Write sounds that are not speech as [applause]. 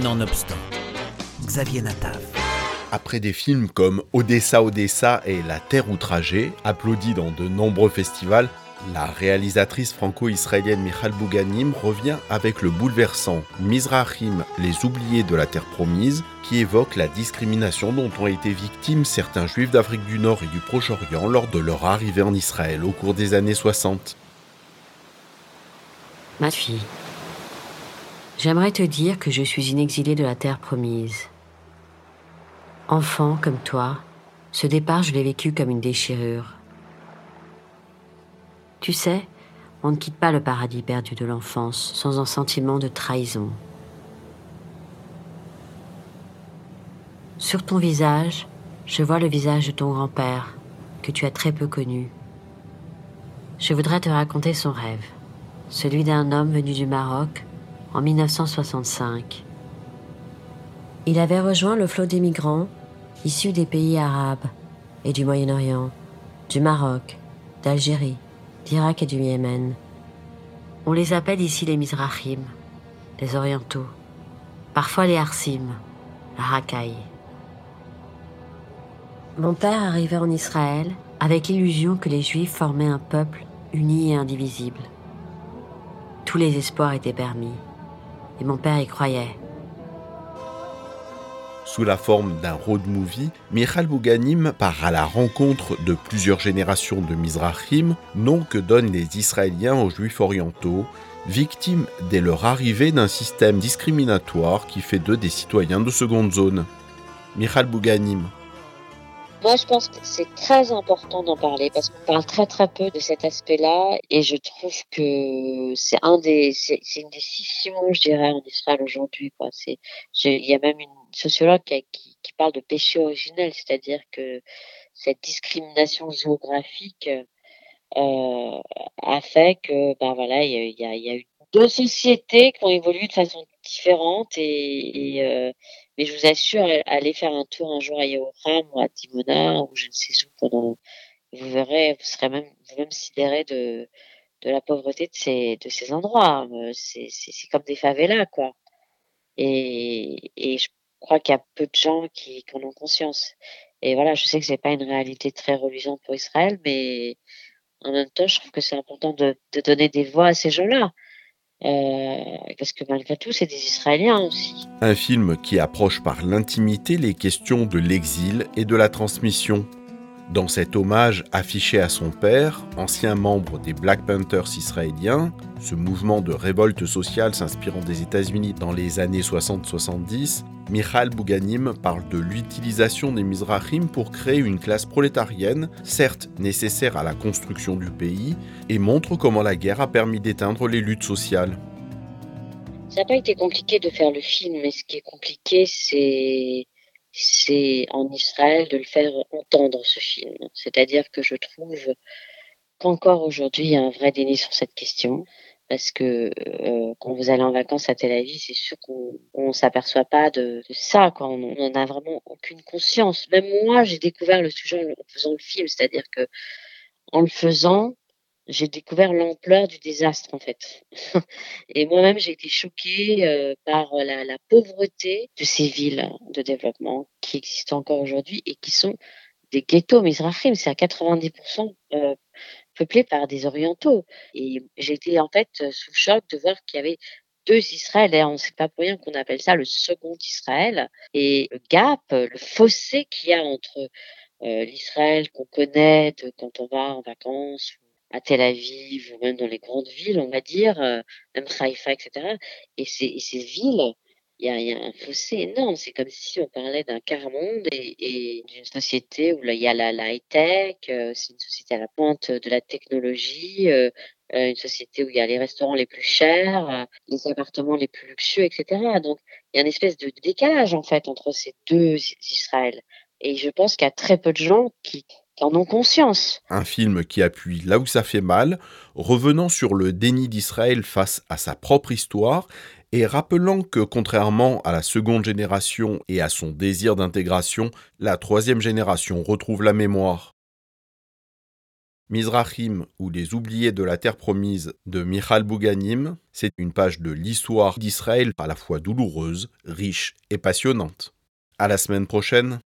Nonobstant, Xavier Natav. Après des films comme Odessa Odessa et La Terre outragée, applaudis dans de nombreux festivals, la réalisatrice franco-israélienne Michal Bouganim revient avec le bouleversant Mizrahim, les oubliés de la terre promise, qui évoque la discrimination dont ont été victimes certains juifs d'Afrique du Nord et du Proche-Orient lors de leur arrivée en Israël au cours des années 60. Ma fille, j'aimerais te dire que je suis une de la terre promise. Enfant comme toi, ce départ, je l'ai vécu comme une déchirure. Tu sais, on ne quitte pas le paradis perdu de l'enfance sans un sentiment de trahison. Sur ton visage, je vois le visage de ton grand-père, que tu as très peu connu. Je voudrais te raconter son rêve, celui d'un homme venu du Maroc en 1965. Il avait rejoint le flot des migrants issus des pays arabes et du Moyen-Orient, du Maroc, d'Algérie d'Irak et du Yémen. On les appelle ici les Mizrahim, les Orientaux, parfois les Arsim, la. Mon père arrivait en Israël avec l'illusion que les Juifs formaient un peuple uni et indivisible. Tous les espoirs étaient permis, et mon père y croyait. Sous la forme d'un road movie, Michal Bouganim part à la rencontre de plusieurs générations de Mizrahim, nom que donnent les Israéliens aux Juifs orientaux, victimes dès leur arrivée d'un système discriminatoire qui fait d'eux des citoyens de seconde zone. Michal Bouganim. Moi, je pense que c'est très important d'en parler parce qu'on parle très très peu de cet aspect-là et je trouve que c'est un des, c'est une des scissions, je dirais, en Israël aujourd'hui. Il y a même une sociologue qui, qui, parle de péché originel, c'est-à-dire que cette discrimination géographique euh, a fait que, ben voilà, il y a, y a eu deux sociétés qui ont évolué de façon différente et, euh, mais je vous assure, allez faire un tour un jour à Yehoram ou à Dimona ou je ne sais où pendant, vous verrez, vous serez même vous-même sidéré de de la pauvreté de ces de ces endroits. C'est c'est comme des favelas quoi. Et et je crois qu'il y a peu de gens qui, en ont conscience. Et voilà, je sais que c'est pas une réalité très reluisante pour Israël, mais en même temps, je trouve que c'est important de, donner des voix à ces gens-là. Euh, parce que malgré tout, c'est des Israéliens aussi. Un film qui approche par l'intimité les questions de l'exil et de la transmission. Dans cet hommage affiché à son père, ancien membre des Black Panthers israéliens, ce mouvement de révolte sociale s'inspirant des États-Unis dans les années 60-70, Michal Bouganim parle de l'utilisation des Mizrahim pour créer une classe prolétarienne, certes nécessaire à la construction du pays, et montre comment la guerre a permis d'éteindre les luttes sociales. Ça n'a pas été compliqué de faire le film, mais ce qui est compliqué, c'est c'est en Israël de le faire entendre ce film. C'est-à-dire que je trouve qu'encore aujourd'hui, il y a un vrai déni sur cette question. Parce que euh, quand vous allez en vacances à Tel Aviv, c'est sûr qu'on ne s'aperçoit pas de, ça. Quoi. On n'en a vraiment aucune conscience. Même moi, j'ai découvert le sujet en faisant le film. C'est-à-dire que en le faisant, j'ai découvert l'ampleur du désastre en fait. [laughs] Et moi-même, j'ai été choquée euh, par la, la, pauvreté de ces villes de développement qui existent encore aujourd'hui et qui sont des ghettos misrachim. C'est à 90% euh, peuplé par des orientaux. Et j'ai été en fait sous choc de voir qu'il y avait deux Israël. Et on ne sait pas pour rien qu'on appelle ça le second Israël. Et le gap, le fossé qu'il y a entre euh, l'Israël qu'on connaît quand on va en vacances à Tel Aviv ou même dans les grandes villes, on va dire, euh, même Haïfa, etc. Et ces, villes, il y a, un fossé énorme. C'est comme si on parlait d'un quart-monde et, d'une société où il y a la, la high-tech, euh, c'est une société à la pointe de la technologie, euh, une société où il y a les restaurants les plus chers, les appartements les plus luxueux, etc. Donc, il y a une espèce de décalage, en fait, entre ces deux Israël. Et je pense qu'il y a très peu de gens Un film qui appuie là où ça fait mal, revenant sur le déni d'Israël face à sa propre histoire et rappelant que contrairement à la seconde génération et à son désir d'intégration, la troisième génération retrouve la mémoire. Mizrahim ou Les oubliés de la terre promise de Michal Bouganim, c'est une page de l'histoire d'Israël à la fois douloureuse, riche et passionnante. À la semaine prochaine